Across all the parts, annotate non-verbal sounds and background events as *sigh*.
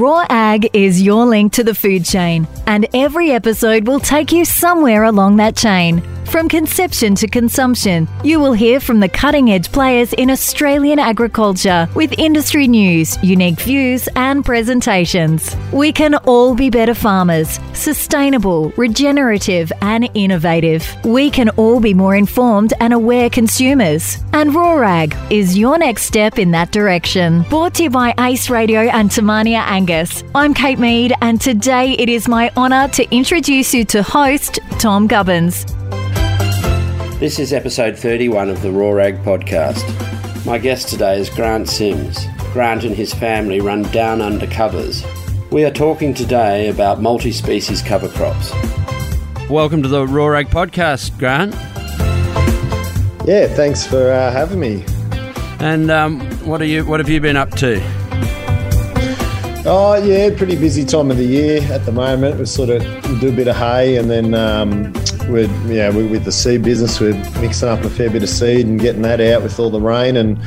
Raw Ag is your link to the food chain, and every episode will take you somewhere along that chain. From conception to consumption, you will hear from the cutting edge players in Australian agriculture with industry news, unique views, and presentations. We can all be better farmers, sustainable, regenerative, and innovative. We can all be more informed and aware consumers. And Raw Ag is your next step in that direction. Brought to you by Ace Radio and Tamania Angus. I'm Kate Mead, and today it is my honour to introduce you to host Tom Gubbins. This is episode 31 of the Raw Ag podcast. My guest today is Grant Sims. Grant and his family run down under covers. We are talking today about multi species cover crops. Welcome to the Raw Ag podcast, Grant. Yeah, thanks for uh, having me. And um, what are you? What have you been up to? Oh yeah, pretty busy time of the year at the moment. We sort of do a bit of hay, and then um, we're yeah we, with the seed business, we're mixing up a fair bit of seed and getting that out with all the rain, and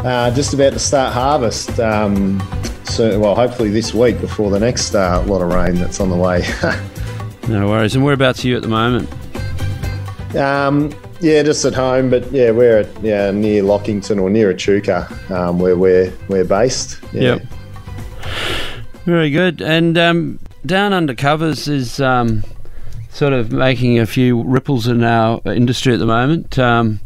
uh, just about to start harvest. Um, so well, hopefully this week before the next uh, lot of rain that's on the way. *laughs* no worries. And whereabouts are you at the moment? Um, yeah, just at home, but yeah, we're at, yeah near Lockington or near Echuca, um, where we're we're based. Yeah. Yep. Very good. And um, down under covers is um, sort of making a few ripples in our industry at the moment. Um,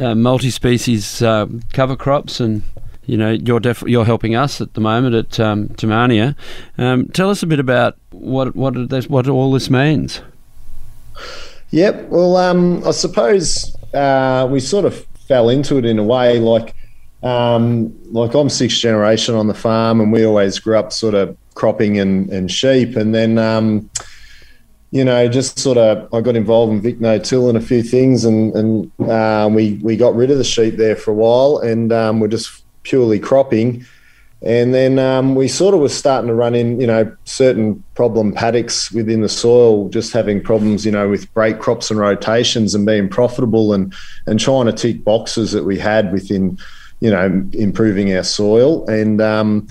uh, multi-species uh, cover crops, and you know you're def- you're helping us at the moment at um, Tamania. Um, tell us a bit about what what this, what all this means. Yep. Well, um, I suppose uh, we sort of fell into it in a way, like um, like I'm sixth generation on the farm, and we always grew up sort of cropping and, and sheep, and then um, you know just sort of I got involved in Vic No Till and a few things, and and uh, we we got rid of the sheep there for a while, and um, we're just purely cropping. And then um, we sort of were starting to run in, you know, certain problem paddocks within the soil, just having problems, you know, with break crops and rotations and being profitable and and trying to tick boxes that we had within you know, improving our soil. And um,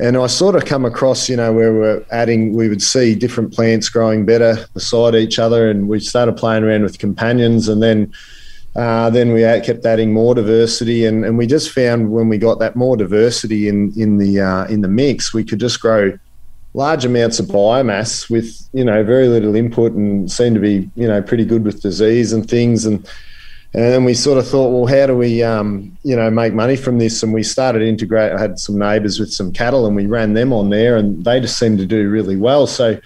and I sort of come across, you know, where we're adding, we would see different plants growing better beside each other, and we started playing around with companions, and then. Uh, then we kept adding more diversity, and, and we just found when we got that more diversity in in the uh, in the mix, we could just grow large amounts of biomass with you know very little input, and seemed to be you know pretty good with disease and things. And and then we sort of thought, well, how do we, um, you know, make money from this? And we started integrate. I had some neighbours with some cattle, and we ran them on there, and they just seemed to do really well. So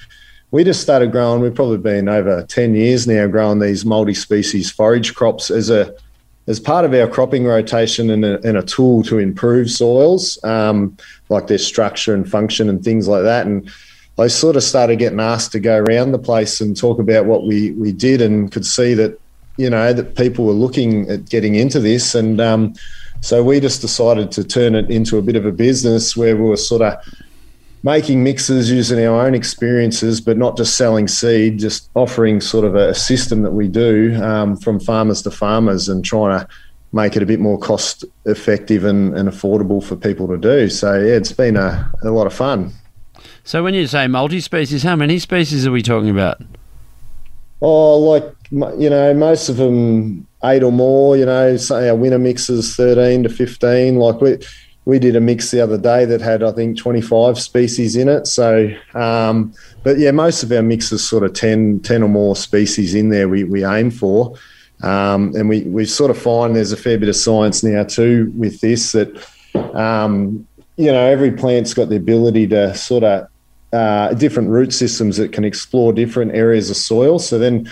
we just started growing. We've probably been over ten years now growing these multi-species forage crops as a as part of our cropping rotation and a, and a tool to improve soils, um, like their structure and function and things like that. And I sort of started getting asked to go around the place and talk about what we we did, and could see that you know that people were looking at getting into this, and um, so we just decided to turn it into a bit of a business where we were sort of making mixes using our own experiences, but not just selling seed, just offering sort of a system that we do um, from farmers to farmers and trying to make it a bit more cost effective and, and affordable for people to do. So, yeah, it's been a, a lot of fun. So, when you say multi species, how many species are we talking about? Oh, like you know, most of them eight or more. You know, say our winner mix is thirteen to fifteen. Like we we did a mix the other day that had I think twenty five species in it. So, um, but yeah, most of our mixes sort of 10, 10 or more species in there. We we aim for. Um, and we, we sort of find there's a fair bit of science now too with this that um, you know every plant's got the ability to sort of uh, different root systems that can explore different areas of soil. So then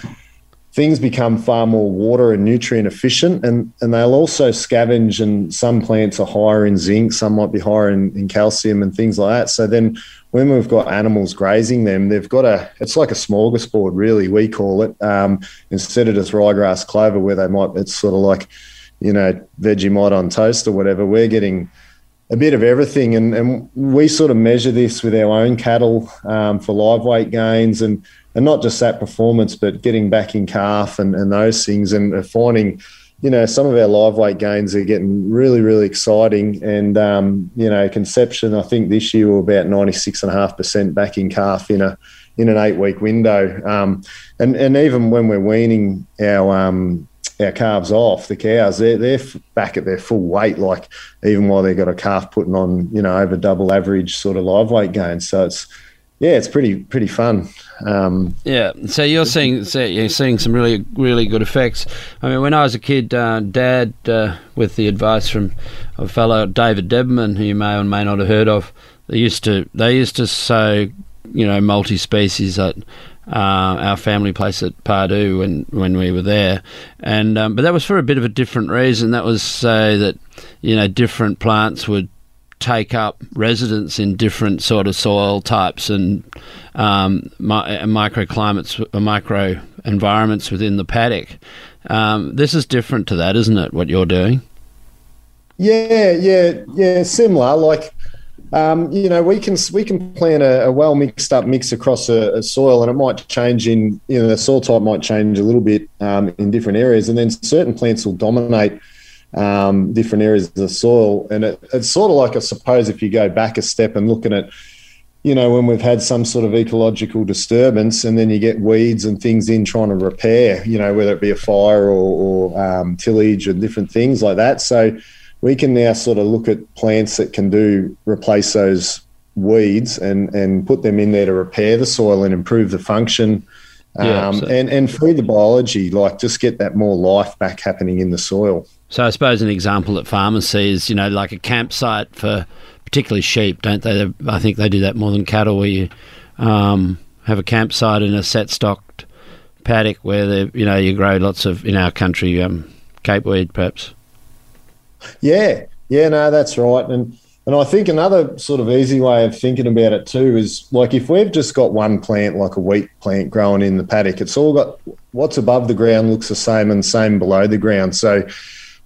things become far more water and nutrient efficient, and, and they'll also scavenge. And some plants are higher in zinc, some might be higher in, in calcium and things like that. So then when we've got animals grazing them, they've got a, it's like a smorgasbord, really, we call it, um, instead of just ryegrass clover, where they might, it's sort of like, you know, Vegemite on toast or whatever. We're getting a bit of everything. And, and we sort of measure this with our own cattle um, for live weight gains and, and not just that performance, but getting back in calf and, and those things and finding, you know, some of our live weight gains are getting really, really exciting. And, um, you know, conception, I think this year we're about 96.5% back in calf in a, in an eight week window. Um, and, and even when we're weaning our, um, our calves off, the cows, they're, they're back at their full weight, like even while they've got a calf putting on, you know, over double average sort of live weight gains. So it's, yeah, it's pretty pretty fun. Um, yeah, so you're seeing so you're seeing some really really good effects. I mean, when I was a kid, uh, Dad, uh, with the advice from a fellow David Deberman, who you may or may not have heard of, they used to they used to sow, you know, multi species at uh, our family place at Pardue when when we were there, and um, but that was for a bit of a different reason. That was so that you know different plants would take up residence in different sort of soil types and um, mi- microclimates, uh, micro environments within the paddock. Um, this is different to that, isn't it? What you're doing? Yeah, yeah, yeah. Similar. Like, um, you know, we can we can plant a, a well mixed up mix across a, a, soil, and it might change in you know the soil type might change a little bit um, in different areas, and then certain plants will dominate um, different areas of the soil. And it, it's sort of like, I suppose, if you go back a step and looking at, you know, when we've had some sort of ecological disturbance and then you get weeds and things in trying to repair, you know, whether it be a fire or, or um, tillage and different things like that. So we can now sort of look at plants that can do replace those weeds and, and put them in there to repair the soil and improve the function. Yeah, um, and, and feed the biology, like just get that more life back happening in the soil. So I suppose an example that farmers see is, you know, like a campsite for particularly sheep, don't they? I think they do that more than cattle, where you um, have a campsite in a set stocked paddock where you know, you grow lots of in our country um, cape weed, perhaps. Yeah, yeah, no, that's right, and and I think another sort of easy way of thinking about it too is like if we've just got one plant, like a wheat plant growing in the paddock, it's all got what's above the ground looks the same and same below the ground. So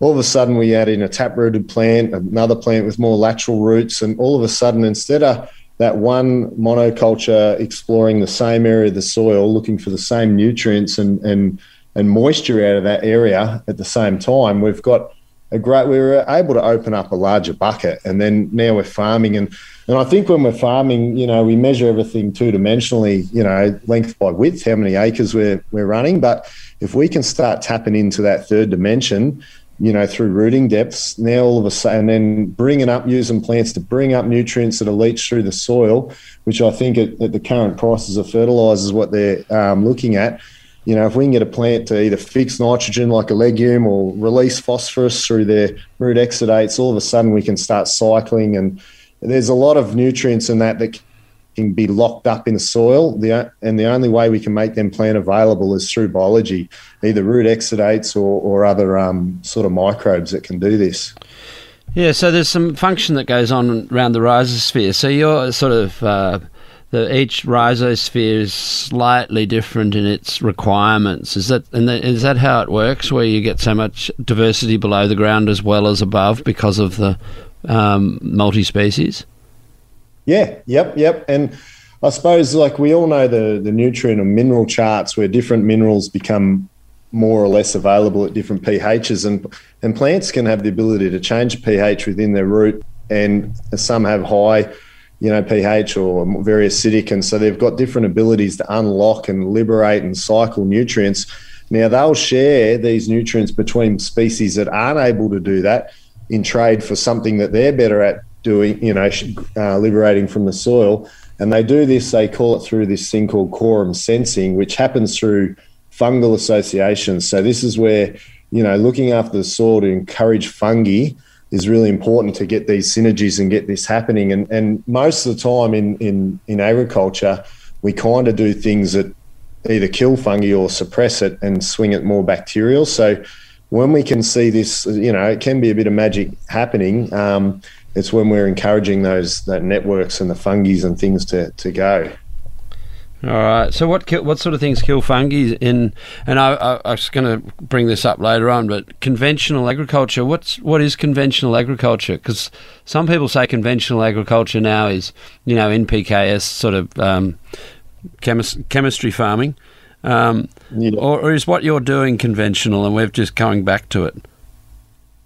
all of a sudden we add in a tap rooted plant, another plant with more lateral roots, and all of a sudden instead of that one monoculture exploring the same area of the soil, looking for the same nutrients and and and moisture out of that area at the same time, we've got a great. We were able to open up a larger bucket, and then now we're farming, and and I think when we're farming, you know, we measure everything two dimensionally, you know, length by width, how many acres we're we're running, but if we can start tapping into that third dimension, you know, through rooting depths. Now all of a sudden, and then bringing up using plants to bring up nutrients that are leached through the soil, which I think at, at the current prices of fertilizers, what they're um, looking at. You know, if we can get a plant to either fix nitrogen like a legume or release phosphorus through their root exudates, all of a sudden we can start cycling. And there's a lot of nutrients in that that can be locked up in the soil. The, and the only way we can make them plant available is through biology, either root exudates or, or other um, sort of microbes that can do this. Yeah, so there's some function that goes on around the rhizosphere. So you're sort of uh, the each rhizosphere is slightly different in its requirements. Is that and the, is that how it works? Where you get so much diversity below the ground as well as above because of the um, multi species? Yeah, yep, yep. And I suppose like we all know the the nutrient and mineral charts where different minerals become more or less available at different pHs and and plants can have the ability to change pH within their root and some have high you know pH or very acidic and so they've got different abilities to unlock and liberate and cycle nutrients now they'll share these nutrients between species that aren't able to do that in trade for something that they're better at doing, you know, uh, liberating from the soil. And they do this, they call it through this thing called quorum sensing, which happens through fungal associations. So this is where, you know, looking after the soil to encourage fungi is really important to get these synergies and get this happening. And, and most of the time in, in, in agriculture, we kind of do things that either kill fungi or suppress it and swing it more bacterial. So when we can see this, you know, it can be a bit of magic happening. Um, it's when we're encouraging those that networks and the fungi and things to, to go. All right. So what what sort of things kill fungi in? And I, I, I was going to bring this up later on, but conventional agriculture. What's what is conventional agriculture? Because some people say conventional agriculture now is you know NPKS sort of um, chemis- chemistry farming. Um, Yeah. or, or is what you're doing conventional and we're just going back to it?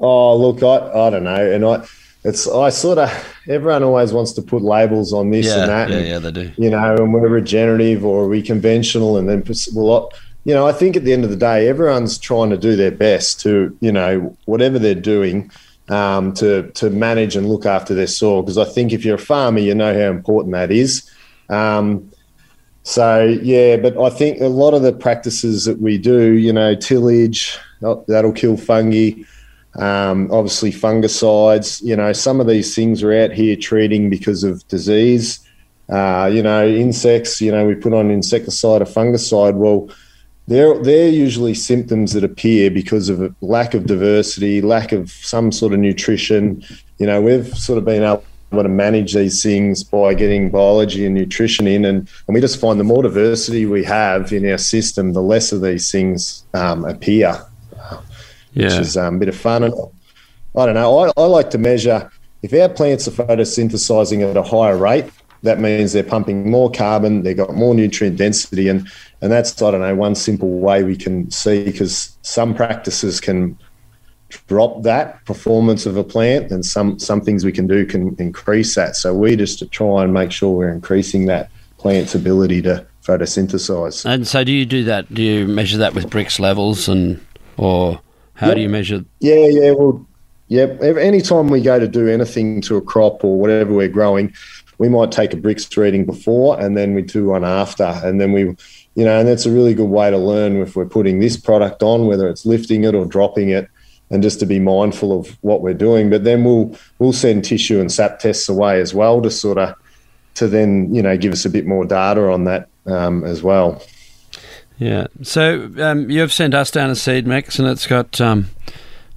Oh, look, I, I don't know, and I it's I sort of everyone always wants to put labels on this yeah, and that, yeah, and, yeah, they do. you know, and we're regenerative or we conventional, and then pers- well, you know, I think at the end of the day, everyone's trying to do their best to you know whatever they're doing. Um, to to manage and look after their soil because I think if you're a farmer, you know how important that is. Um, so yeah, but I think a lot of the practices that we do, you know, tillage oh, that'll kill fungi. Um, obviously, fungicides. You know, some of these things are out here treating because of disease. Uh, you know, insects. You know, we put on insecticide or fungicide. Well, they're they're usually symptoms that appear because of lack of diversity, lack of some sort of nutrition. You know, we've sort of been able to manage these things by getting biology and nutrition in, and, and we just find the more diversity we have in our system, the less of these things um, appear Yeah. which is um, a bit of fun. And I don't know. I, I like to measure if our plants are photosynthesizing at a higher rate. That means they're pumping more carbon, they've got more nutrient density, and and that's I don't know one simple way we can see because some practices can drop that performance of a plant, and some some things we can do can increase that. So we just to try and make sure we're increasing that plant's ability to photosynthesize. And so, do you do that? Do you measure that with Brix levels, and or how Yep. do you measure? Yeah, yeah. Well, yep. Anytime we go to do anything to a crop or whatever we're growing, we might take a Brix reading before and then we do one after. And then we, you know, and that's a really good way to learn if we're putting this product on, whether it's lifting it or dropping it, and just to be mindful of what we're doing. But then we'll we'll send tissue and sap tests away as well to sort of to then you know give us a bit more data on that um, as well. Yeah. So um, you've sent us down a seed mix, and it's got. Um,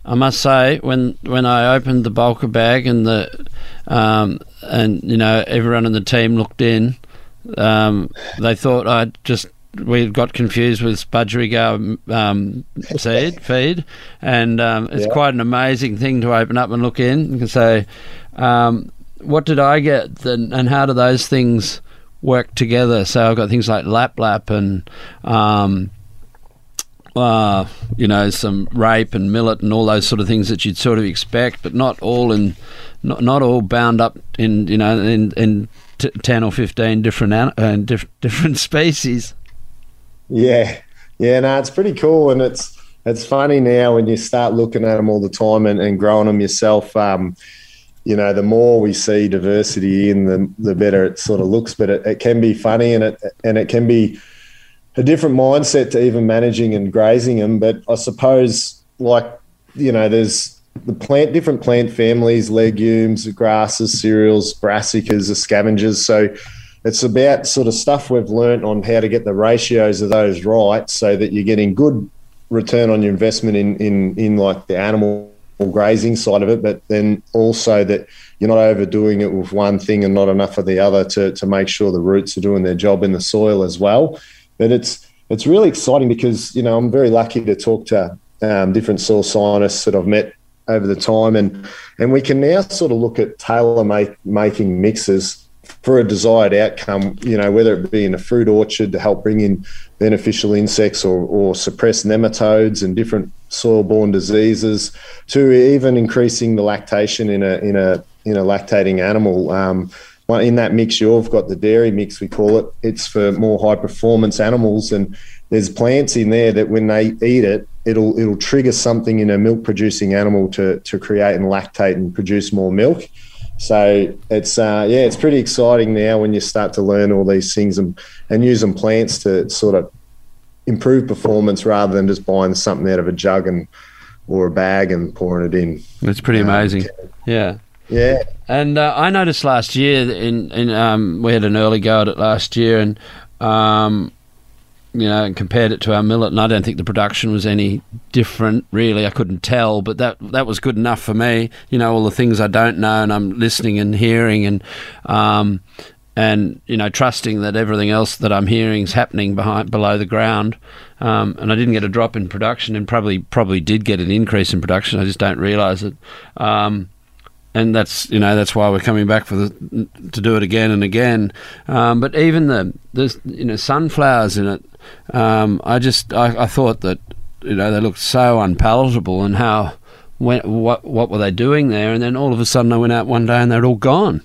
I must say, when when I opened the bulker bag and the um, and you know everyone in the team looked in, um, they thought I just we got confused with Budgerigar um, seed *laughs* feed, and um, it's Yeah. quite an amazing thing to open up and look in and say, um, what did I get, and, and how do those things work together? So I've got things like lablab and. Um, uh, you know, some rape and millet and all those sort of things that you'd sort of expect, but not all in, not, not all bound up in, you know, in, in t- ten or fifteen different an- uh, diff- *laughs* different species. Yeah, yeah, no, it's pretty cool, and it's it's funny now when you start looking at them all the time and, and growing them yourself. Um, you know, the more we see diversity in, the the better it sort of looks. But it, it can be funny, and it and it can be a different mindset to even managing and grazing them. But I suppose, like you know, there's the plant different plant families, legumes, grasses, cereals, brassicas, scavengers. So it's about sort of stuff we've learnt on how to get the ratios of those right so that you're getting good return on your investment in in in like the animal grazing side of it but then also that you're not overdoing it with one thing and not enough of the other to to make sure the roots are doing their job in the soil as well. But it's it's really exciting because you know I'm very lucky to talk to um, different soil scientists that I've met over the time. And and we can now sort of look at tailor make, making mixes for a desired outcome, you know, whether it be in a fruit orchard to help bring in beneficial insects or, or suppress nematodes and different soil-borne diseases, to even increasing the lactation in a in a in a lactating animal. Um, in that mix, you've got the dairy mix, we call it. It's for more high performance animals, and there's plants in there that when they eat it, it'll it'll trigger something in a milk producing animal to to create and lactate and produce more milk. So it's uh, yeah, it's pretty exciting now when you start to learn all these things and and using plants to sort of improve performance rather than just buying something out of a jug and or a bag and pouring it in. It's pretty Um, amazing. Yeah. Yeah, And uh, I noticed last year in in um, we had an early go at it last year, and um, you know, and compared it to our millet, and I don't think the production was any different. Really, I couldn't tell, but that that was good enough for me. You know, all the things I don't know, and I'm listening and hearing, and um, and you know, trusting that everything else that I'm hearing is happening behind below the ground. Um, and I didn't get a drop in production, and probably probably did get an increase in production. I just don't realise it. Um, and that's you know that's why we're coming back for the to do it again and again. Um, but even the the you know sunflowers in it, um, I just I, I thought that you know they looked so unpalatable and how when, what what were they doing there? And then all of a sudden I went out one day and they're all gone.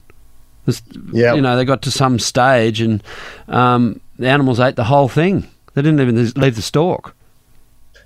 Yeah, you know they got to some stage and um, the animals ate the whole thing. They didn't even leave the stalk.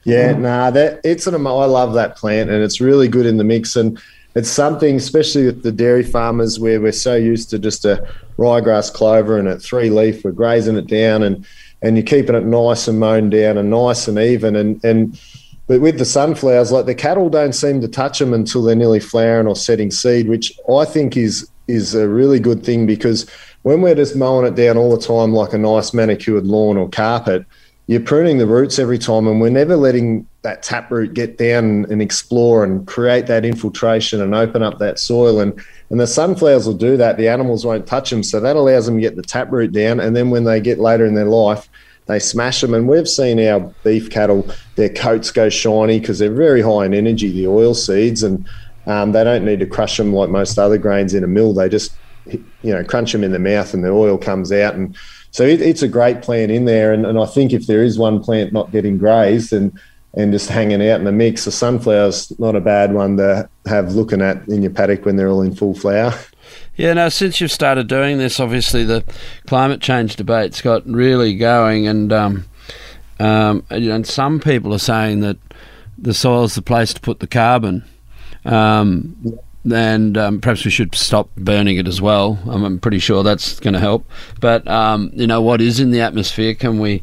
Yeah, nah, that it's an I love that plant and it's really good in the mix and it's something, especially with the dairy farmers, where we're so used to just a ryegrass clover and a three leaf. We're grazing it down and and you're keeping it nice and mown down and nice and even and and but with the sunflowers, like the cattle don't seem to touch them until they're nearly flowering or setting seed, which I think is is a really good thing because when we're just mowing it down all the time like a nice manicured lawn or carpet, you're pruning the roots every time, and we're never letting that taproot get down and explore and create that infiltration and open up that soil. And and the sunflowers will do that. The animals won't touch them, so that allows them to get the taproot down. And then when they get later in their life, they smash them. And we've seen our beef cattle, their coats go shiny because they're very high in energy, the oil seeds, and um, they don't need to crush them like most other grains in a mill. They just you know crunch them in the mouth and the oil comes out and so it, it's a great plant in there and, and i think if there is one plant not getting grazed and and just hanging out in the mix the sunflower's not a bad one to have looking at in your paddock when they're all in full flower yeah, now since you've started doing this, obviously the climate change debate's got really going, and um, um, and some people are saying that the soil's the place to put the carbon. Um, and um, perhaps we should stop burning it as well. I'm pretty sure that's going to help. But um, you know what is in the atmosphere? Can we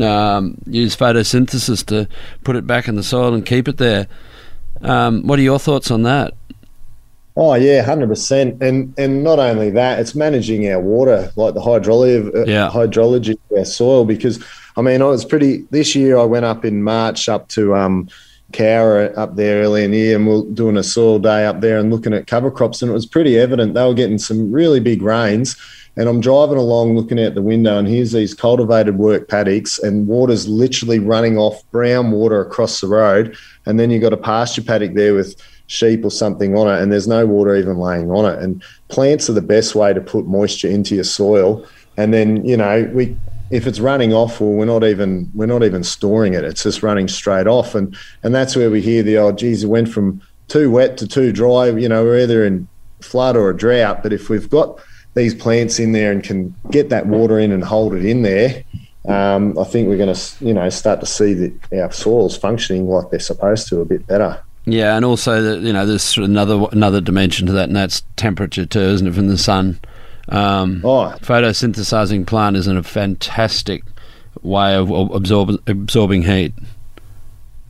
um, use photosynthesis to put it back in the soil and keep it there? Um, what are your thoughts on that? Oh yeah, hundred percent. And and not only that, it's managing our water, like the hydrology of, uh, yeah. hydrology of our soil. Because I mean, I was pretty this year. I went up in March up to um, Cowra up there early in the year, and we are doing a soil day up there and looking at cover crops, and it was pretty evident they were getting some really big rains. And I'm driving along, looking out the window, and here's these cultivated work paddocks, and water's literally running off brown water across the road. And then you've got a pasture paddock there with sheep or something on it, and there's no water even laying on it. And plants are the best way to put moisture into your soil. And then, you know, we if it's running off, well, we're not even we're not even storing it. It's just running straight off, and and that's where we hear the oh, geez, it went from too wet to too dry. You know, we're either in flood or a drought. But if we've got these plants in there and can get that water in and hold it in there, um, I think we're going to you know start to see that our soils functioning like they're supposed to a bit better. Yeah, and also you know there's another another dimension to that, and that's temperature too, isn't it? From the sun. Um, oh. Photosynthesizing plant is in a fantastic way of absorb, absorbing heat.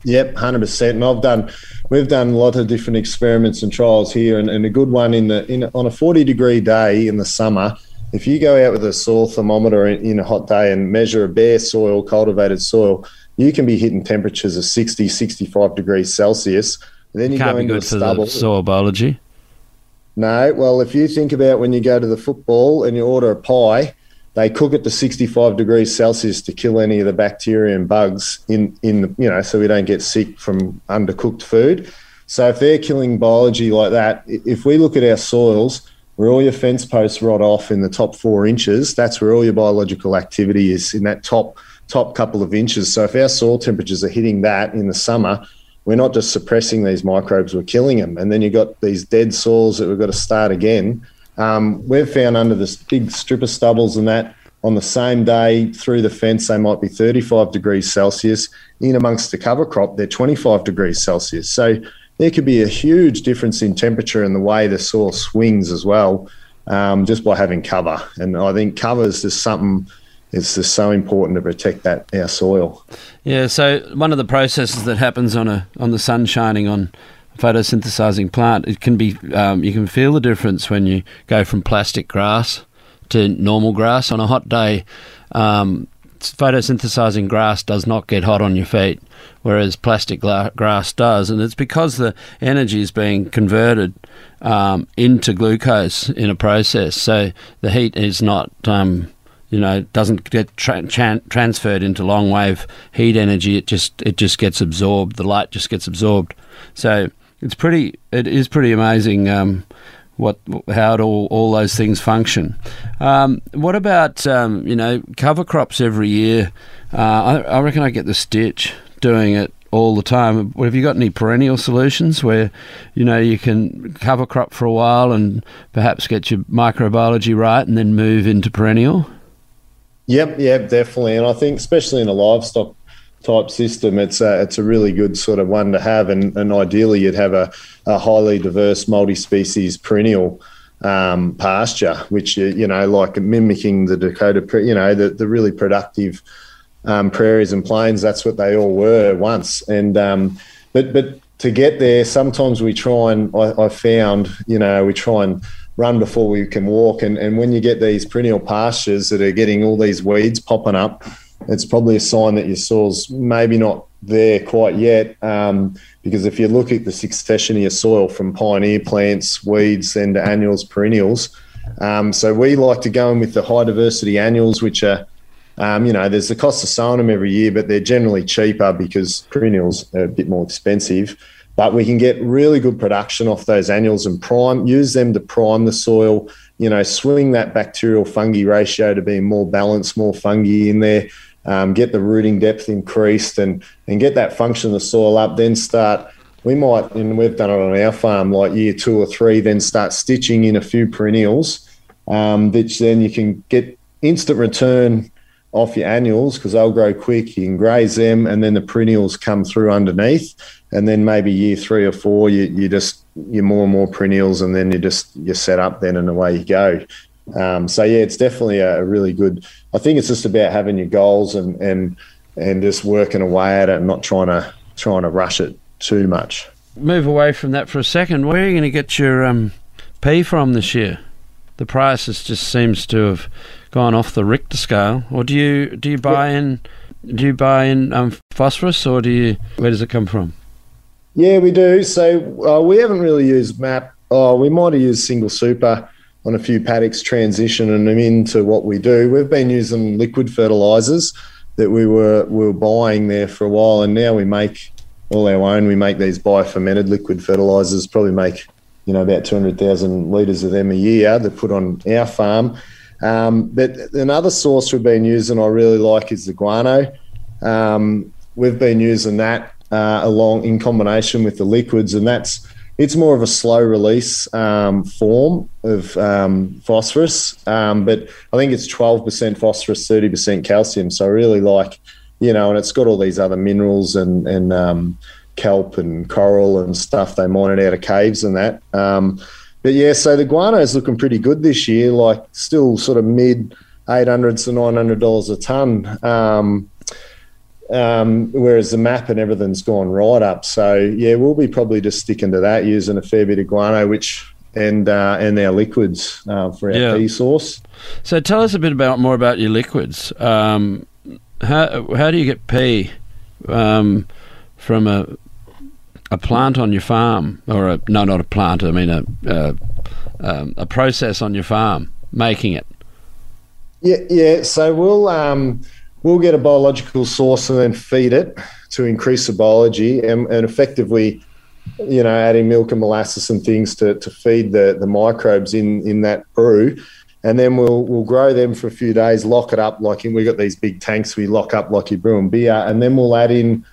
Yep, hundred percent. And I've done, we've done a lot of different experiments and trials here, and, and a good one in the in on a forty degree day in the summer. If you go out with a soil thermometer in, in a hot day and measure a bare soil, cultivated soil, you can be hitting temperatures of 60, 65 degrees Celsius. And then you Can't go into good for stubble. the soil biology. No, well, if you think about when you go to the football and you order a pie, they cook it to 65 degrees Celsius to kill any of the bacteria and bugs in, in the, you know, so we don't get sick from undercooked food. So if they're killing biology like that, if we look at our soils, where all your fence posts rot off in the top four inches, that's where all your biological activity is in that top top couple of inches. So if our soil temperatures are hitting that in the summer, we're not just suppressing these microbes, we're killing them. And then you've got these dead soils that we've got to start again. Um, we've found under this big strip of stubbles and that on the same day through the fence, they might be 35 degrees Celsius. In amongst the cover crop, they're 25 degrees Celsius. So there could be a huge difference in temperature and the way the soil swings as well, um, just by having cover. And I think cover is just something it's just so important to protect that our soil. Yeah. So one of the processes that happens on a on the sun shining on photosynthesizing plant, it can be um, you can feel the difference when you go from plastic grass to normal grass on a hot day. Um, photosynthesizing grass does not get hot on your feet, whereas plastic grass does, and it's because the energy is being converted um, into glucose in a process. So the heat is not um, you know it doesn't get tra- transferred into long wave heat energy. It just it just gets absorbed. The light just gets absorbed. So it's pretty. It is pretty amazing um, what how it all all those things function. Um, what about um, you know cover crops every year? Uh, I, I, reckon I get the stitch doing it all the time. Have you got any perennial solutions where you know you can cover crop for a while and perhaps get your microbiology right and then move into perennial? Yep, yep, definitely. And I think especially in a livestock type system, it's a, it's a really good sort of one to have. And, and ideally, you'd have a, a highly diverse multi-species perennial um, pasture, which you know, like mimicking the Dakota, you know, the, the really productive um, prairies and plains. That's what they all were once. And um, but but to get there, sometimes we try and I, I found, you know, we try and run before we can walk. And, and when you get these perennial pastures that are getting all these weeds popping up, it's probably a sign that your soil's maybe not there quite yet. Um, because if you look at the succession of your soil from pioneer plants, weeds, and annuals, perennials, um, so we like to go in with the high diversity annuals, which are, um, you know, there's the cost of sowing them every year, but they're generally cheaper because perennials are a bit more expensive. But we can get really good production off those annuals and prime, use them to prime the soil, you know, swing that bacterial fungi ratio to be more balanced, more fungi in there um, get the rooting depth increased and, and get that function of the soil up, then start. We might, and we've done it on our farm, like year two or three, then start stitching in a few perennials, um, which then you can get instant return off your annuals because they'll grow quick. You can graze them, and then the perennials come through underneath. And then maybe year three or four, you, you just you're more and more perennials, and then you just you're set up then, and away you go. Um, so yeah, it's definitely a really good. I think it's just about having your goals and and and just working away at it, and not trying to trying to rush it too much. Move away from that for a second. Where are you going to get your um, P from this year? The prices just seems to have gone off the Richter scale. Or do you do you buy yeah. in do you buy in um, phosphorus, or do you where does it come from? Yeah, we do. So uh, we haven't really used MAP. Oh, we might have used single super on a few paddocks transitioning them into what we do. We've been using liquid fertilizers that we were we were buying there for a while, and now we make all our own. We make these biofermented liquid fertilizers. Probably make you know about two hundred thousand liters of them a year that put on our farm. Um, but another source we've been using I really like is the guano. Um, we've been using that uh, along in combination with the liquids, and that's it's more of a slow release um, form of um, phosphorus, um, but I think it's 12% phosphorus, 30% calcium. So I really like, you know, and it's got all these other minerals and, and um, kelp and coral and stuff they mine it out of caves and that. Um, but yeah, so the guano is looking pretty good this year, like still sort of mid 800 to $900 a ton. Um, um, whereas the map and everything's gone right up. So yeah, we'll be probably just sticking to that, using a fair bit of guano, which and uh, and our liquids uh, for our yeah. P source. So tell us a bit about more about your liquids. Um, how how do you get P um, from a a plant on your farm, or a no, not a plant. I mean a a, um, a process on your farm making it. Yeah, yeah. So we'll um, we'll get a biological source and then feed it to increase the biology and, and effectively you know adding milk and molasses and things to, to feed the, the microbes in in that brew and then we'll we'll grow them for a few days lock it up like we've got these big tanks we lock up like you brew and beer and then we'll add in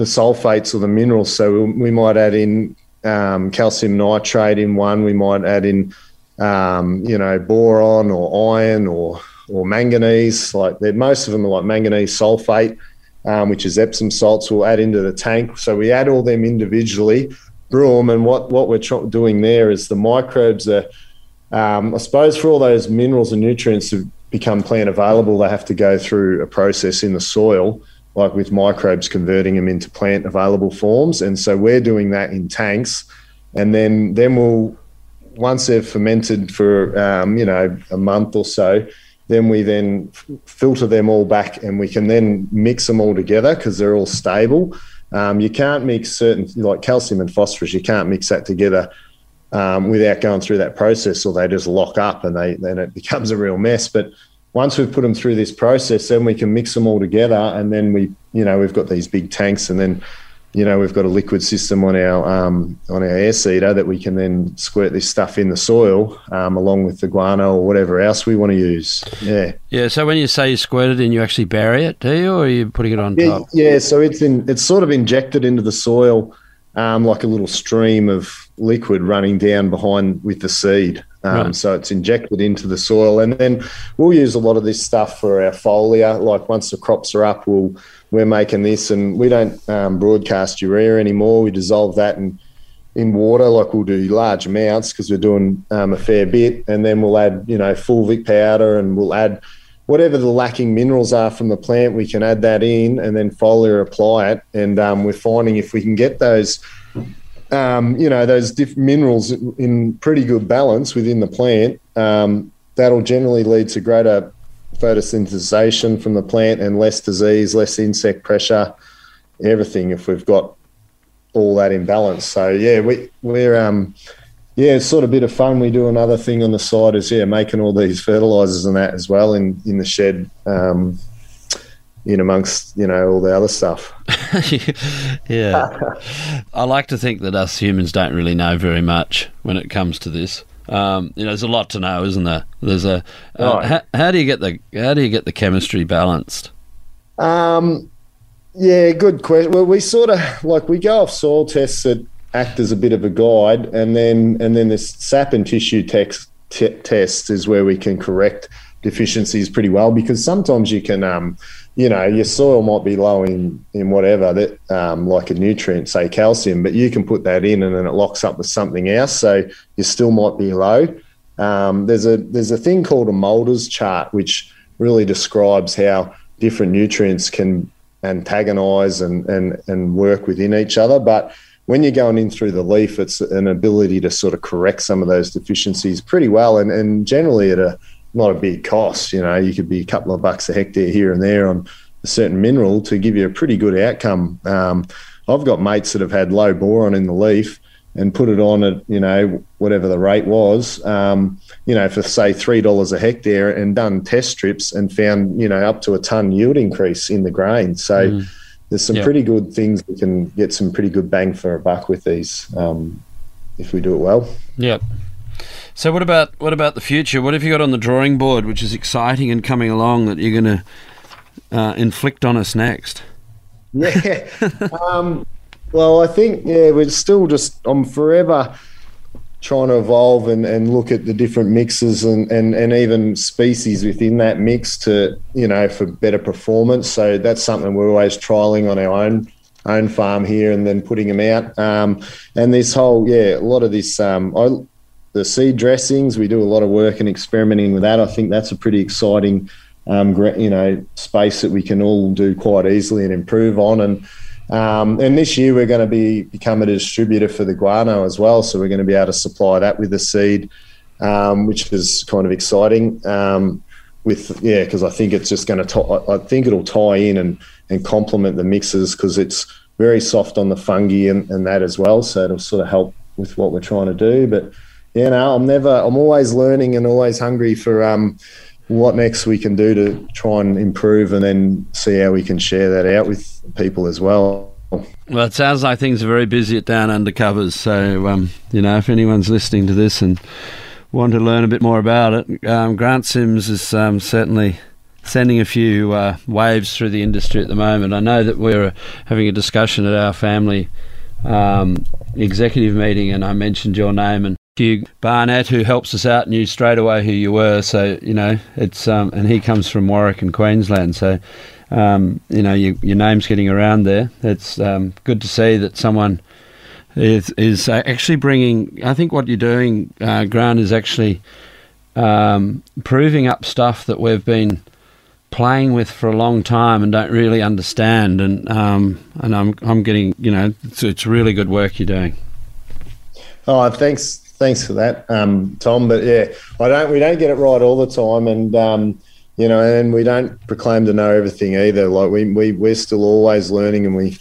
the sulfates or the minerals so we, might add in um, calcium nitrate in one we might add in um, you know boron or iron or or manganese. Like most of them are like manganese sulfate, um, which is Epsom salts. We'll add into the tank. So we add all them individually, brew them, and what what we're doing there is the microbes are. Um, I suppose for all those minerals and nutrients to become plant available, they have to go through a process in the soil, like with microbes converting them into plant available forms. And so we're doing that in tanks, and then then we'll once they've fermented for um, you know a month or so, then we then filter them all back and we can then mix them all together because they're all stable. Um, you can't mix certain, like calcium and phosphorus, you can't mix that together um, without going through that process or they just lock up and they then it becomes a real mess. But once we've put them through this process, then we can mix them all together and then we, you know, we've got these big tanks and then you know, we've got a liquid system on our um, on our air seeder that we can then squirt this stuff in the soil um, along with the guano or whatever else we want to use. Yeah. Yeah. So when you say you squirt it in, you actually bury it, do you, or are you putting it on yeah, top? Yeah. So it's in it's sort of injected into the soil um, like a little stream of liquid running down behind with the seed. Um, right. So it's injected into the soil, and then we'll use a lot of this stuff for our foliar. Like once the crops are up, we'll we're making this, and we don't um, broadcast urea anymore. We dissolve that in in water, like we'll do large amounts because we're doing um, a fair bit, and then we'll add you know fulvic powder, and we'll add whatever the lacking minerals are from the plant. We can add that in, and then foliar apply it, and um, we're finding if we can get those. Um, you know those diff- minerals in pretty good balance within the plant. Um, that'll generally lead to greater photosynthesization from the plant and less disease, less insect pressure, everything if we've got all that in balance. So yeah, we we're um yeah, it's sort of a bit of fun. We do another thing on the side is yeah, making all these fertilizers and that as well in in the shed. Um, in amongst you know all the other stuff. *laughs* yeah, I like to think that us humans don't really know very much when it comes to this. Um, you know, there's a lot to know, isn't there? There's a uh, right. how, how, do you get the how do you get the chemistry balanced? Um, yeah, good question. Well, we sort of like we go off soil tests that act as a bit of a guide, and then and then this sap and tissue text t- test is where we can correct deficiencies pretty well because sometimes you can um, you know, your soil might be low in, in whatever that, um, like a nutrient, say calcium, but you can put that in and then it locks up with something else. So you still might be low. Um, there's a there's a thing called a Mulder's chart, which really describes how different nutrients can antagonize and, and, and work within each other. But when you're going in through the leaf, it's an ability to sort of correct some of those deficiencies pretty well and, and generally at a not a big cost. You know, you could be a couple of bucks a hectare here and there on a certain mineral to give you a pretty good outcome. Um, I've got mates that have had low boron in the leaf and put it on at you know whatever the rate was, um, you know, for say three dollars a hectare, and done test strips and found you know up to a ton yield increase in the grain. So. Mm. There's some yep. pretty good things we can get some pretty good bang for a buck with these um, if we do it well. Yeah. So what about what about the future? What have you got on the drawing board, which is exciting and coming along that you're going to uh, inflict on us next? Yeah. *laughs* um, well, I think yeah, we're still just I'm forever trying to evolve and, and look at the different mixes and, and, and even species within that mix to you know for better performance. So that's something we're always trialing on our own own farm here and then putting them out. Um, and this whole yeah, a lot of this um, I the seed dressings. We do a lot of work and experimenting with that. I think that's a pretty exciting, um, you know, space that we can all do quite easily and improve on. And um, and this year we're going to be become a distributor for the guano as well. So we're going to be able to supply that with the seed, um, which is kind of exciting. Um, with yeah, because I think it's just going to. I think it'll tie in and and complement the mixes because it's very soft on the fungi and, and that as well. So it'll sort of help with what we're trying to do, but you know, I'm never, I'm always learning and always hungry for um, what next we can do to try and improve and then see how we can share that out with people as well. Well, it sounds like things are very busy at Down Undercovers. So, um, you know, if anyone's listening to this and want to learn a bit more about it, um, Grant Sims is um, certainly sending a few uh, waves through the industry at the moment. I know that we're having a discussion at our family um, executive meeting, and I mentioned your name, and Hugh Barnett, who helps us out, knew straight away who you were. So you know, it's um, and he comes from Warwick in Queensland. So um, you know, you, your name's getting around there. It's um, good to see that someone is is actually bringing. I think what you're doing, uh, Grant, is actually um, proving up stuff that we've been playing with for a long time and don't really understand. And um, and I'm I'm getting you know, it's, it's really good work you're doing. Oh, thanks thanks for that, um, Tom. But yeah, I don't. We don't get it right all the time, and um, you know, and we don't proclaim to know everything either. Like we we we're still always learning, and we,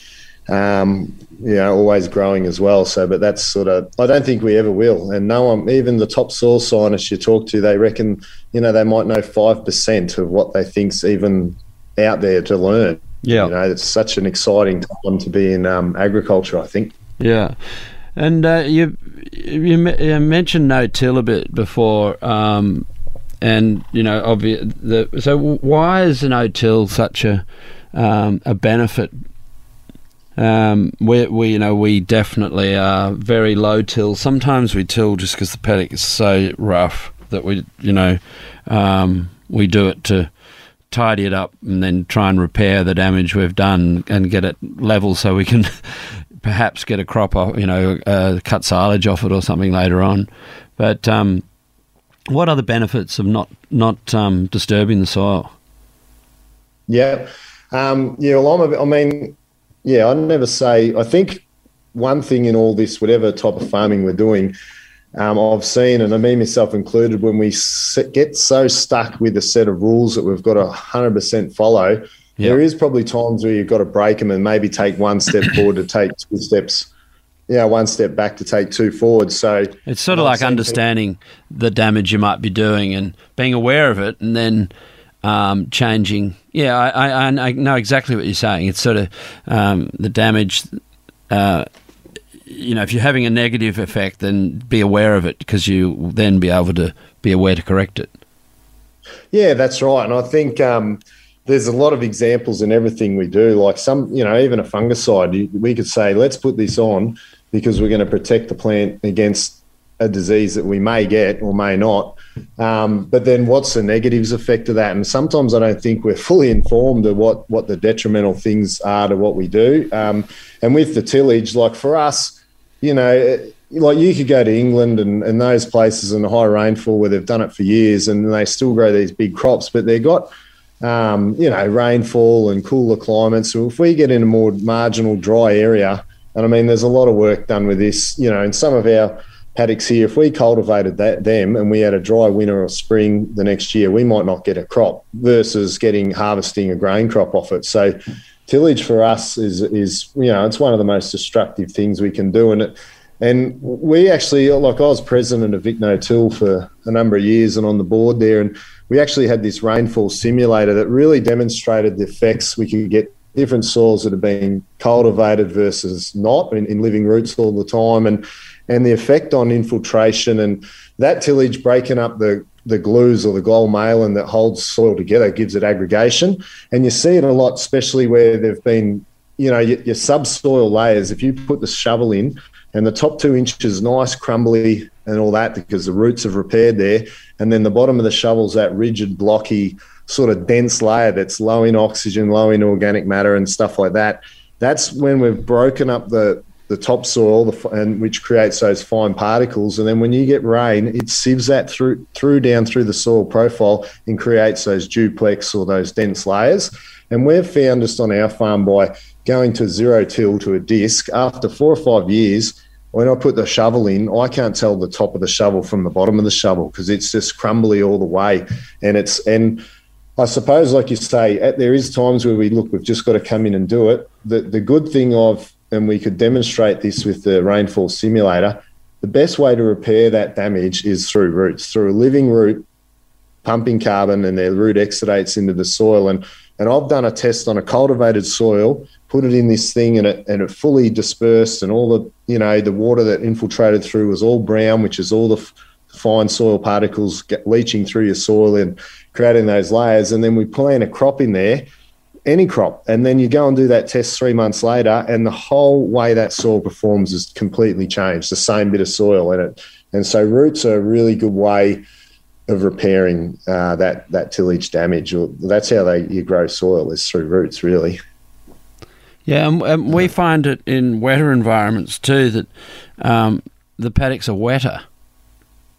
um, you know, always growing as well. So, but that's sort of. I don't think we ever will. And no one, even the top soil scientists you talk to, they reckon, you know, they might know five percent of what they think's even out there to learn. Yeah. You know, it's such an exciting time to be in um, agriculture, I think. Yeah. And uh, you you mentioned no till a bit before, um, and you know, obvi- the, so why is no till such a um, a benefit? Um, we, we, you know, we definitely are very low till. Sometimes we till just because the paddock is so rough that we, you know, um, we do it to tidy it up and then try and repair the damage we've done and get it level so we can *laughs* perhaps get a crop off, you know, uh, cut silage off it or something later on. But um, what are the benefits of not not um, disturbing the soil? Yeah, um, yeah. Well, I'm a, I mean, yeah. I never say. I think one thing in all this, whatever type of farming we're doing, um, I've seen, and I mean myself included, when we get so stuck with a set of rules that we've got to 100% follow, Yep. There is probably times where you've got to break them and maybe take one step *coughs* forward to take two steps. Yeah, one step back to take two forward. So it's sort of like understanding people. the damage you might be doing and being aware of it, and then um, changing. Yeah, I, I, I, know exactly what you're saying. It's sort of um, the damage. Uh, you know, if you're having a negative effect, then be aware of it because you will then be able to be aware to correct it. Yeah, that's right. And I think um, there's a lot of examples in everything we do. Like some, you know, even a fungicide, we could say, let's put this on because we're going to protect the plant against a disease that we may get or may not. Um, but then what's the negatives effect of that? And sometimes I don't think we're fully informed of what, what the detrimental things are to what we do. Um, and with the tillage, like for us, you know, like you could go to England and, and those places in the high rainfall where they've done it for years and they still grow these big crops, but they've got – um, you know, rainfall and cooler climates. So if we get in a more marginal dry area, and I mean, there's a lot of work done with this, you know, in some of our paddocks here, if we cultivated that, them and we had a dry winter or spring the next year, we might not get a crop versus getting harvesting a grain crop off it. So tillage for us is, is you know, it's one of the most destructive things we can do. And it, and we actually, like I was president of Vic No Till for a number of years and on the board there, and we actually had this rainfall simulator that really demonstrated the effects we could get different soils that have been cultivated versus not in, in living roots all the time and and the effect on infiltration and that tillage breaking up the the glues or the glomalin that holds soil together gives it aggregation and you see it a lot especially where they've been you know your, your subsoil layers. If you put the shovel in and the top two inches nice crumbly and all that because the roots have repaired there. And then the bottom of the shovel's that rigid, blocky, sort of dense layer that's low in oxygen, low in organic matter, and stuff like that. That's when we've broken up the the topsoil, the, and which creates those fine particles. And then when you get rain, it sieves that through through down through the soil profile and creates those duplex or those dense layers. And we've found just on our farm by going to zero till to a disc after four or five years when I put the shovel in, I can't tell the top of the shovel from the bottom of the shovel because it's just crumbly all the way. And it's and I suppose, like you say, there is times where we look, we've just got to come in and do it. The the good thing of, and we could demonstrate this with the rainfall simulator. The best way to repair that damage is through roots, through a living root, pumping carbon and their root exudates into the soil. And and I've done a test on a cultivated soil put it in this thing and it and it fully dispersed and all the you know the water that infiltrated through was all brown which is all the f- fine soil particles get leaching through your soil and creating those layers. And then we plant a crop in there any crop and then you go and do that test three months later and the whole way that soil performs is completely changed the same bit of soil in it. And so roots are a really good way of repairing uh, that that tillage damage. Or that's how they you grow soil is through roots really yeah, and, and we find it in wetter environments too that um, the paddocks are wetter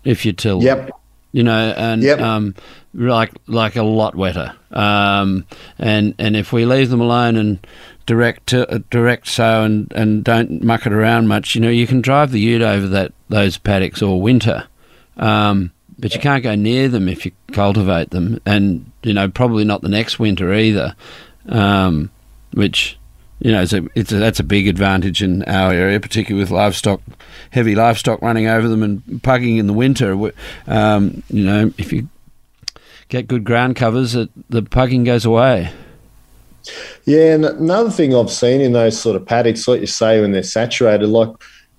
if you till. Yep. You know, and yep. um, like like a lot wetter. Um, and and if we leave them alone and direct uh, direct sow and, and don't muck it around much, you know, you can drive the ute over that those paddocks all winter. Um, but you can't go near them if you cultivate them, and you know probably not the next winter either, um, which you know, it's a, it's a, that's a big advantage in our area, particularly with livestock, heavy livestock running over them and pugging in the winter. Um, you know, if you get good ground covers, it, the pugging goes away. Yeah, and another thing I've seen in those sort of paddocks, like you say, when they're saturated, like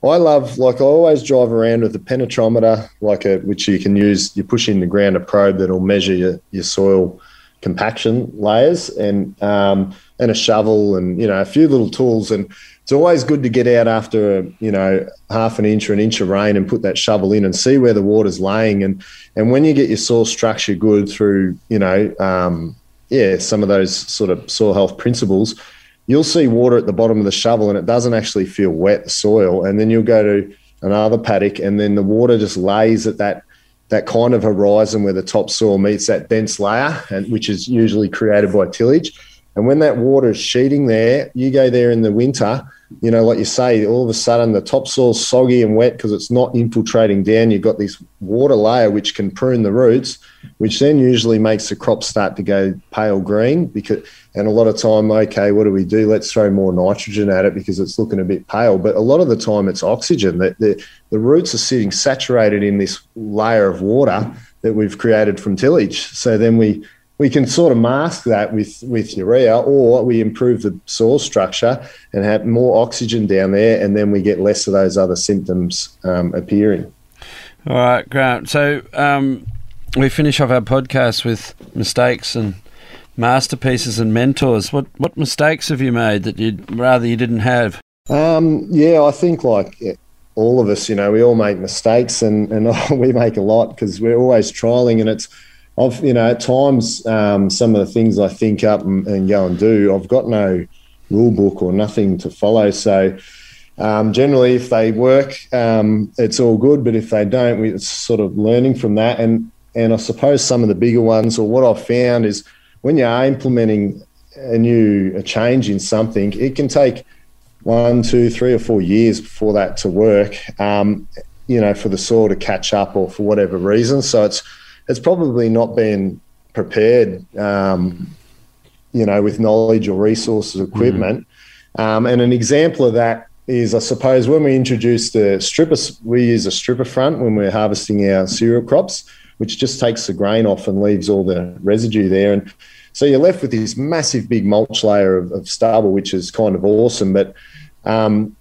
I love, like I always drive around with a penetrometer, like a which you can use. You push in the ground a probe that'll measure your, your soil compaction layers, and um, and a shovel, and you know a few little tools. And it's always good to get out after you know half an inch or an inch of rain and put that shovel in and see where the water's laying. And and when you get your soil structure good through, you know, um, yeah, some of those sort of soil health principles you'll see water at the bottom of the shovel and it doesn't actually feel wet, soil. And then you'll go to another paddock and then the water just lays at that that kind of horizon where the topsoil meets that dense layer, and which is usually created by tillage. And when that water is sheeting there, you go there in the winter, you know, like you say, all of a sudden the topsoil's soggy and wet because it's not infiltrating down. You've got this water layer which can prune the roots, which then usually makes the crop start to go pale green because and a lot of time, okay, what do we do? Let's throw more nitrogen at it because it's looking a bit pale. But a lot of the time, it's oxygen. The, the, the roots are sitting saturated in this layer of water that we've created from tillage. So then we we can sort of mask that with with urea, or we improve the soil structure and have more oxygen down there, and then we get less of those other symptoms um, appearing. All right, Grant. So um, we finish off our podcast with mistakes and masterpieces and mentors. What what mistakes have you made that you'd rather you didn't have? Um, yeah, I think like all of us, you know, we all make mistakes, and and *laughs* we make a lot because we're always trialing, and it's. I've, you know, at times, um, some of the things I think up and, and, go and do, I've got no rule book or nothing to follow. So, um, generally, if they work, um, it's all good. But if they don't, we, it's sort of learning from that. And and I suppose some of the bigger ones, or what I've found is when you are implementing a new a change in something, it can take one, two, three, or four years before that to work. Um, you know, for the soil to catch up, or for whatever reason. So it's it's probably not been prepared. Um, you know, with knowledge or resources, equipment. Mm. Um, and an example of that is, I suppose, when we introduced the stripper, we use a stripper front when we're harvesting our cereal crops which just takes the grain off and leaves all the residue there. And so you're left with this massive big mulch layer of, of stubble, which is kind of awesome. But um,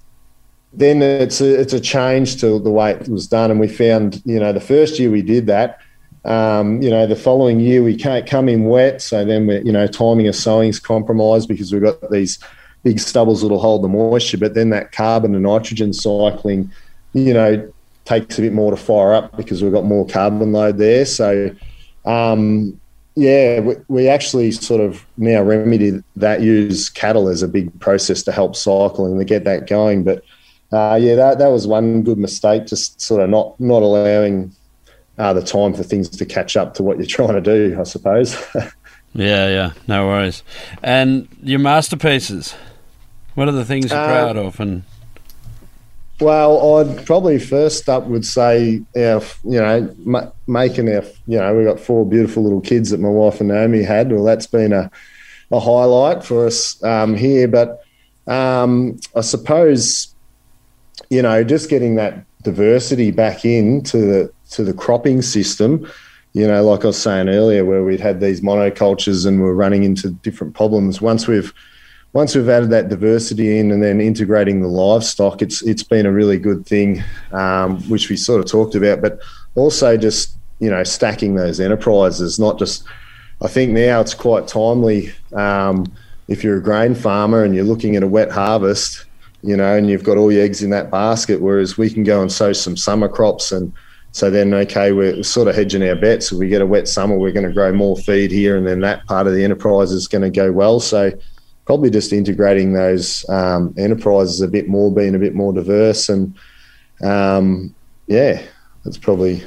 then it's a, it's a change to the way it was done. And we found, you know, the first year we did that, um, you know, the following year we can't come in wet. So then we're, you know, timing of sowing is compromised because we've got these big stubbles that'll hold the moisture. But then that carbon and nitrogen cycling, you know, takes a bit more to fire up because we've got more carbon load there. So, um, yeah, we, we, actually sort of now remedy that. Use cattle as a big process to help cycle and to get that going. But uh, yeah, that that was one good mistake. Just sort of not not allowing uh, the time for things to catch up to what you're trying to do. I suppose. *laughs* yeah, yeah, no worries. And your masterpieces. What are the things you're uh, proud of and well, I'd probably first up would say our, you know, ma- making our, you know, we've got four beautiful little kids that my wife and Naomi had. Well, that's been a, a highlight for us um, here. But um, I suppose, you know, just getting that diversity back into the to the cropping system. You know, like I was saying earlier, where we'd had these monocultures and we're running into different problems. Once we've once we've added that diversity in and then integrating the livestock, it's it's been a really good thing, um, which we sort of talked about. But also just you know stacking those enterprises, not just. I think now it's quite timely um, if you're a grain farmer and you're looking at a wet harvest, you know, and you've got all your eggs in that basket. Whereas we can go and sow some summer crops and. So then, okay, we're sort of hedging our bets. If we get a wet summer, we're going to grow more feed here, and then that part of the enterprise is going to go well. So probably just integrating those um, enterprises a bit more, being a bit more diverse, and um, yeah, that's probably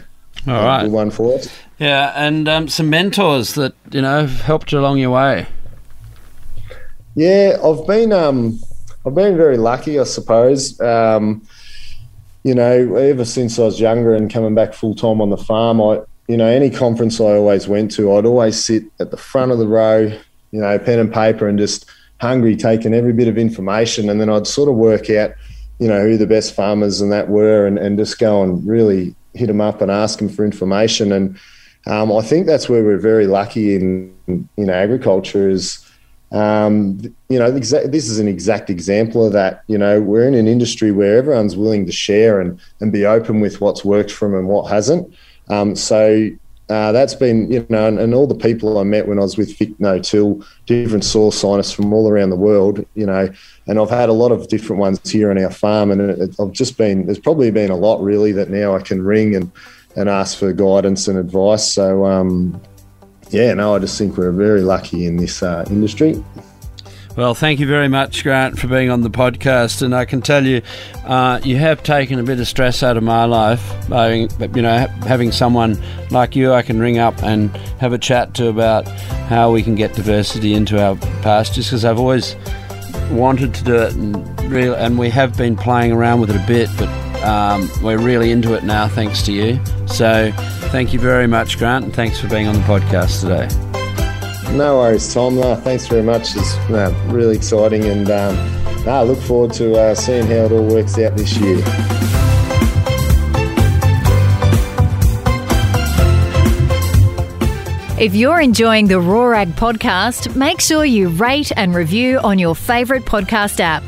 all a right. one for us. Yeah, and um, some mentors that you know helped you along your way. Yeah, I've been um, I've been very lucky, I suppose. Um, you know, ever since I was younger and coming back full time on the farm, I you know any conference I always went to, I'd always sit at the front of the row, you know, pen and paper, and just hungry, taking every bit of information, and then I'd sort of work out, you know, who the best farmers and that were, and, and just go and really hit them up and ask them for information. And um, I think that's where we're very lucky in in agriculture is. Um, you know, exa- this is an exact example of that. You know, we're in an industry where everyone's willing to share and, and be open with what's worked for them and what hasn't. Um, so uh, that's been, you know, and, and, all the people I met when I was with Vic No Till, different soil scientists from all around the world, you know, and I've had a lot of different ones here on our farm, and it, it, I've just been, there's probably been a lot really that now I can ring and, and ask for guidance and advice. So, um, yeah, no, I just think we're very lucky in this uh, industry. Well, thank you very much, Grant, for being on the podcast. And I can tell you, uh, you have taken a bit of stress out of my life by, you know, having someone like you I can ring up and have a chat to about how we can get diversity into our pastures because I've always wanted to do it and real, and we have been playing around with it a bit, but um, we're really into it now, thanks to you. So, thank you very much, Grant, and thanks for being on the podcast today. No worries, Tom. No, thanks very much. It's no, really exciting, and um, no, I look forward to uh, seeing how it all works out this year. If you're enjoying the Raw Ag podcast, make sure you rate and review on your favourite podcast app.